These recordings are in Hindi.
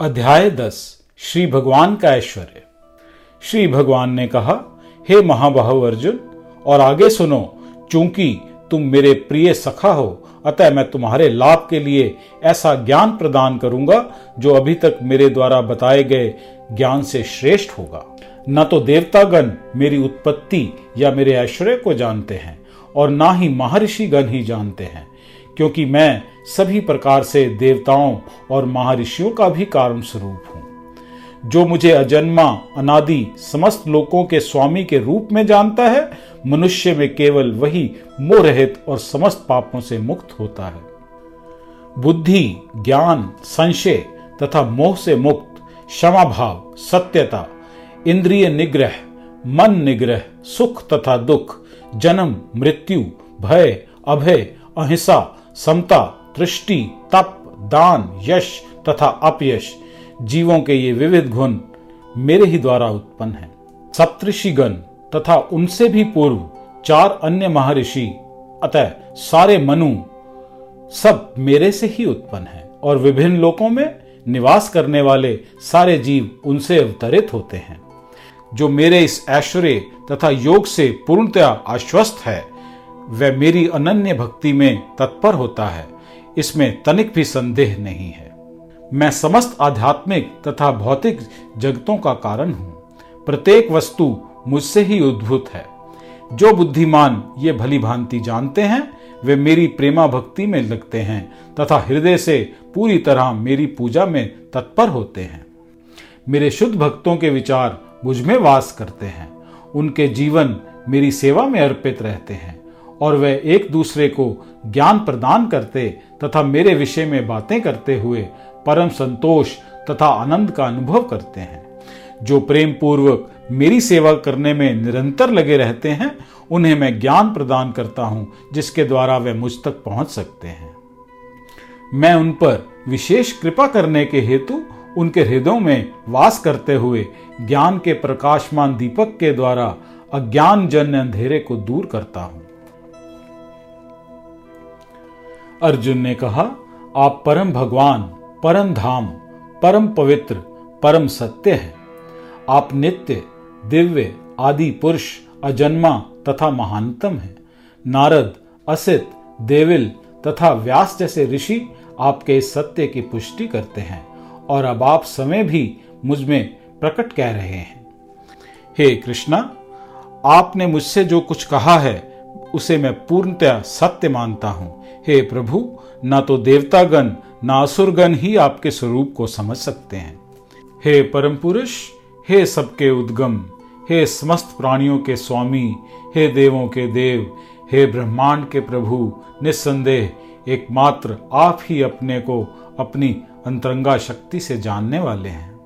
अध्याय दस, श्री भगवान का ऐश्वर्य। श्री भगवान ने कहा, हे महाबाहु अर्जुन, और आगे सुनो, चूँकि तुम मेरे प्रिय सखा हो, अतः मैं तुम्हारे लाभ के लिए ऐसा ज्ञान प्रदान करूँगा, जो अभी तक मेरे द्वारा बताए गए ज्ञान से श्रेष्ठ होगा। न तो देवतागण मेरी उत्पत्ति या मेरे ऐश्वर्य को जानते हैं, और ना ही महर्षिगण ही जानते हैं। क्योंकि मैं सभी प्रकार से देवताओं और महर्षियों का भी कारण स्वरूप हूँ। जो मुझे अजन्मा, अनादि समस्त लोकों के स्वामी के रूप में जानता है, मनुष्य में केवल वही मोहरहित और समस्त पापों से मुक्त होता है। बुद्धि, ज्ञान, संशय तथा मोह से मुक्त क्षमा भाव सत्यता, इंद्रिय निग्रह, मन निग्रह, सुख तथा दुख, जन्म, मृत्यु, भय, अभय, अहिंसा समता दृष्टि तप, दान, यश तथा अपयश। जीवों के ये विविध गुण मेरे ही द्वारा उत्पन्न हैं। सप्तऋषिगण तथा उनसे भी पूर्व चार अन्य महर्षि, अतः सारे मनु सब मेरे से ही उत्पन्न हैं और विभिन्न लोकों में निवास करने वाले सारे जीव उनसे अवतरित होते हैं। जो मेरे इस ऐश्वर्य तथा योग से पूर्णतया आश्वस्त है वह मेरी अनन्य भक्ति में तत्पर होता है। इसमें तनिक भी संदेह नहीं है। मैं समस्त आध्यात्मिक तथा भौतिक जगतों का कारण हूँ। प्रत्येक वस्तु मुझसे ही उद्भूत है। जो बुद्धिमान ये भली भांति जानते हैं, वे मेरी प्रेमा भक्ति में लगते हैं तथा हृदय से पूरी तरह मेरी पूजा में तत्पर होते हैं। मेरे शुद्ध भक्तों के विचार मुझमें वास करते हैं। उनके जीवन मेरी सेवा में अर्पित रहते हैं। और वे एक दूसरे को ज्ञान प्रदान करते तथा मेरे विषय में बातें करते हुए परम संतोष तथा आनंद का अनुभव करते हैं। जो प्रेम पूर्वक मेरी सेवा करने में निरंतर लगे रहते हैं, उन्हें मैं ज्ञान प्रदान करता हूँ, जिसके द्वारा वे मुझ तक पहुँच सकते हैं। मैं उन पर विशेष कृपा करने के हेतु उनके हृदयों में वास करते हुए ज्ञान के प्रकाशमान दीपक के द्वारा अज्ञान जन्य अंधेरे को दूर करता हूँ। अर्जुन ने कहा, आप परम भगवान, परम धाम, परम पवित्र, परम सत्य है। आप नित्य, दिव्य, आदि पुरुष, अजन्मा तथा महानतम है। नारद, असित, देविल तथा व्यास जैसे ऋषि आपके इस सत्य की पुष्टि करते हैं और अब आप समय भी मुझमें प्रकट कह रहे हैं। हे कृष्णा, आपने मुझसे जो कुछ कहा है उसे मैं पूर्णतया सत्य मानता हूँ। हे प्रभु, ना तो देवतागण, ना असुरगण ही आपके स्वरूप को समझ सकते हैं। हे परम पुरुष हे सबके उद्गम, हे समस्त प्राणियों के स्वामी, हे देवों के देव, हे ब्रह्मांड के प्रभु, निस्संदेह, एकमात्र आप ही अपने को अपनी अंतरंगा शक्ति से जानने वाले हैं।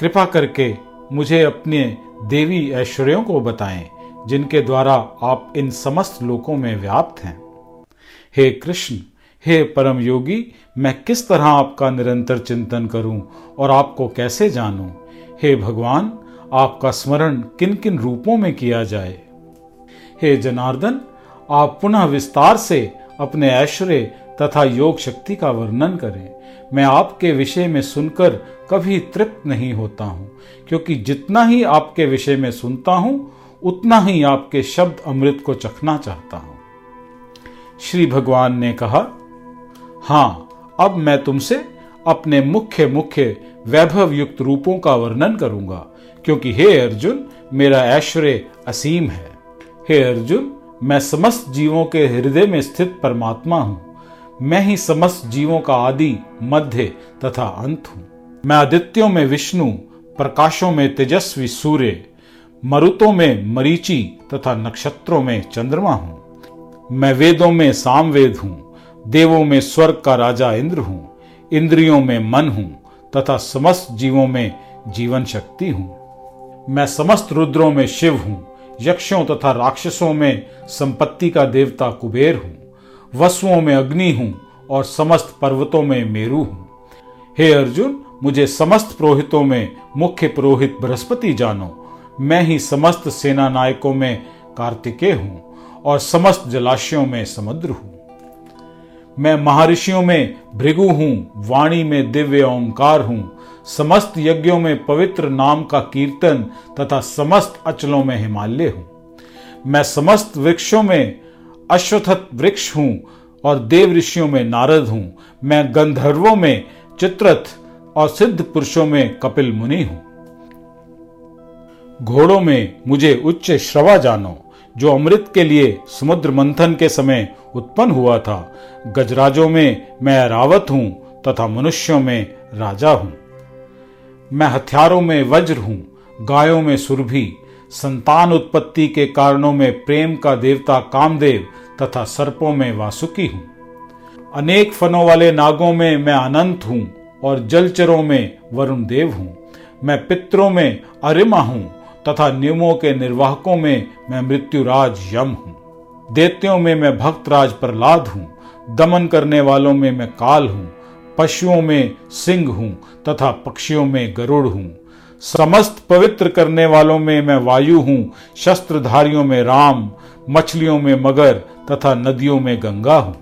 कृपा करके मुझे अपने देवी ऐश्वर्यों को बताएँ जिनके द्वारा आप इन समस्त लोकों में व्याप्त हैं। हे कृष्ण, हे परम योगी मैं किस तरह आपका निरंतर चिंतन करूँ और आपको कैसे जानूं? हे भगवान, आपका स्मरण किन किन रूपों में किया जाए? हे जनार्दन, आप पुनः विस्तार से अपने ऐश्वर्य तथा योग शक्ति का वर्णन करें। मैं आपके विषय में सुनकर कभी तृप्त नहीं होता हूँ, क्योंकि जितना ही आपके विषय में सुनता हूँ उतना ही आपके शब्द अमृत को चखना चाहता हूँ। श्री भगवान ने कहा, हाँ, अब मैं तुमसे अपने मुख्य मुख्य वैभव युक्त रूपों का वर्णन करूँगा, क्योंकि हे अर्जुन, मेरा ऐश्वर्य असीम है। हे अर्जुन, मैं समस्त जीवों के हृदय में स्थित परमात्मा हूँ। मैं ही समस्त जीवों का आदि, मध्य तथा अंत हूँ। मैं आदित्यों में विष्णु, प्रकाशों में तेजस्वी सूर्य मरुतों में मरीचि तथा नक्षत्रों में चंद्रमा हूँ। मैं वेदों में सामवेद हूँ, देवों में स्वर्ग का राजा इंद्र हूँ, इंद्रियों में मन हूँ तथा समस्त जीवों में जीवन शक्ति हूँ। मैं समस्त रुद्रों में शिव हूँ, यक्षों तथा राक्षसों में संपत्ति का देवता कुबेर हूँ, वसुओं में अग्नि हूँ और समस्त पर्वतों में मेरु हूँ। हे अर्जुन, मुझे समस्त पुरोहितों में मुख्य पुरोहित बृहस्पति जानो मैं ही समस्त सेना नायकों में कार्तिकेय हूँ और समस्त जलाशयों में समुद्र हूँ। मैं महर्षियों में भृगु हूँ, वाणी में दिव्य ओंकार हूँ, समस्त यज्ञों में पवित्र नाम का कीर्तन तथा समस्त अचलों में हिमालय हूँ। मैं समस्त वृक्षों में अश्वथत वृक्ष हूँ और देव ऋषियों में नारद हूँ। मैं गंधर्वों में चित्रथ और सिद्ध पुरुषों में कपिल मुनि हूँ। घोड़ों में मुझे उच्च श्रवा जानो, जो अमृत के लिए समुद्र मंथन के समय उत्पन्न हुआ था। गजराजों में मैं रावत हूँ तथा मनुष्यों में राजा हूँ। मैं हथियारों में वज्र हूँ, गायों में सुरभि। संतान उत्पत्ति के कारणों में प्रेम का देवता कामदेव तथा सर्पों में वासुकी हूँ। अनेक फनों वाले नागों में मैं अनंत हूँ और जलचरों में वरुण देव हूँ। मैं पितरों में अरिमा हूँ तथा नियमों के निर्वाहकों में मैं मृत्युराज यम हूँ। देत्यों में मैं भक्तराज प्रहलाद हूँ। दमन करने वालों में मैं काल हूँ। पशुओं में सिंह हूँ तथा पक्षियों में गरुड़ हूँ। समस्त पवित्र करने वालों में मैं वायु हूँ। शस्त्रधारियों में राम, मछलियों में मगर तथा नदियों में गंगा हूँ।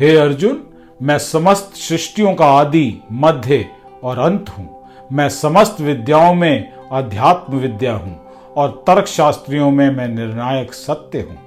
हे अर्जुन, मैं समस्त सृष्टियों का आदि, मध्य और अंत हूँ। मैं समस्त विद्याओं में अध्यात्म विद्या हूँ और तर्क शास्त्रियों में मैं निर्णायक सत्य हूँ।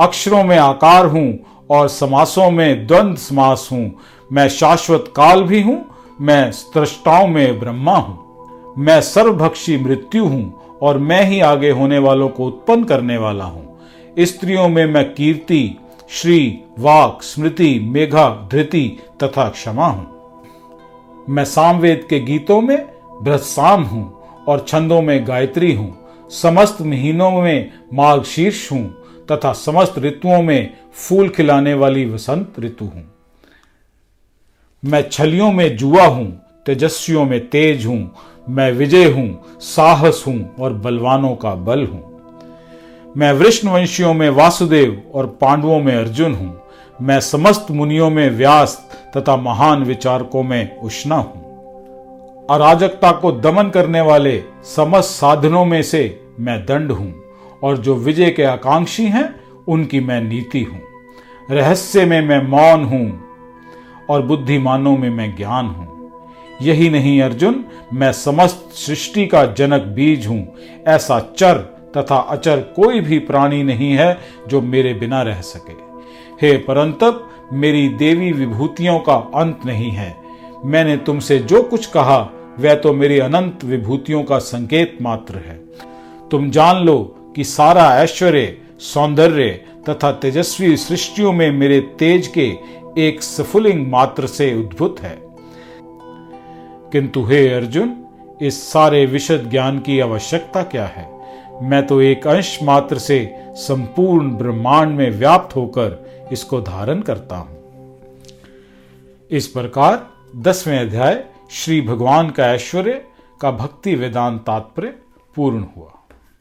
अक्षरों में आकार हूँ और समासों में द्वंद समास हूँ। मैं शाश्वत काल भी हूँ, मैं सृष्टाओं में ब्रह्मा हूँ। मैं सर्वभक्षी मृत्यु हूँ और मैं ही आगे होने वालों को उत्पन्न करने वाला हूँ। स्त्रियों में मैं कीर्ति, श्री, वाक, स्मृति, मेघा, धृति तथा क्षमा हूँ। मैं सामवेद के गीतों में बृहसाम हूँ। और छंदों में गायत्री हूँ। समस्त महीनों में माघ शीर्ष हूँ तथा समस्त ऋतुओं में फूल खिलाने वाली वसंत ऋतु हूँ। मैं छलियों में जुआ हूँ, तेजस्वियों में तेज हूँ, मैं विजय हूँ, साहस हूँ और बलवानों का बल हूँ। मैं वंशियों में वासुदेव और पांडवों में अर्जुन हूँ। मैं समस्त मुनियों में व्यास तथा महान विचारकों में उष्णा हूँ। अराजकता को दमन करने वाले समस्त साधनों में से मैं दंड हूँ, और जो विजय के आकांक्षी हैं, उनकी मैं नीति हूँ। रहस्य में मैं मौन हूँ, और बुद्धिमानों में मैं ज्ञान हूँ। यही नहीं, अर्जुन, मैं समस्त सृष्टि का जनक बीज हूँ। ऐसा चर तथा अचर कोई भी प्राणी नहीं है जो मेरे बिना रह सके। हे परंतप, मेरी देवी विभूतियों का अंत नहीं है। मैंने तुमसे जो कुछ कहा वह तो मेरी अनंत विभूतियों का संकेत मात्र है। तुम जान लो कि सारा ऐश्वर्य, सौंदर्य तथा तेजस्वी सृष्टियों में मेरे तेज के एक सफुलिंग मात्र से उद्भुत है। किंतु हे अर्जुन, इस सारे विशद ज्ञान की आवश्यकता क्या है? मैं तो एक अंश मात्र से संपूर्ण ब्रह्मांड में व्याप्त होकर इसको धारण करता हूँ। इस प्रकार दसवें अध्याय श्री भगवान का ऐश्वर्य का भक्ति वेदांत तात्पर्य पूर्ण हुआ।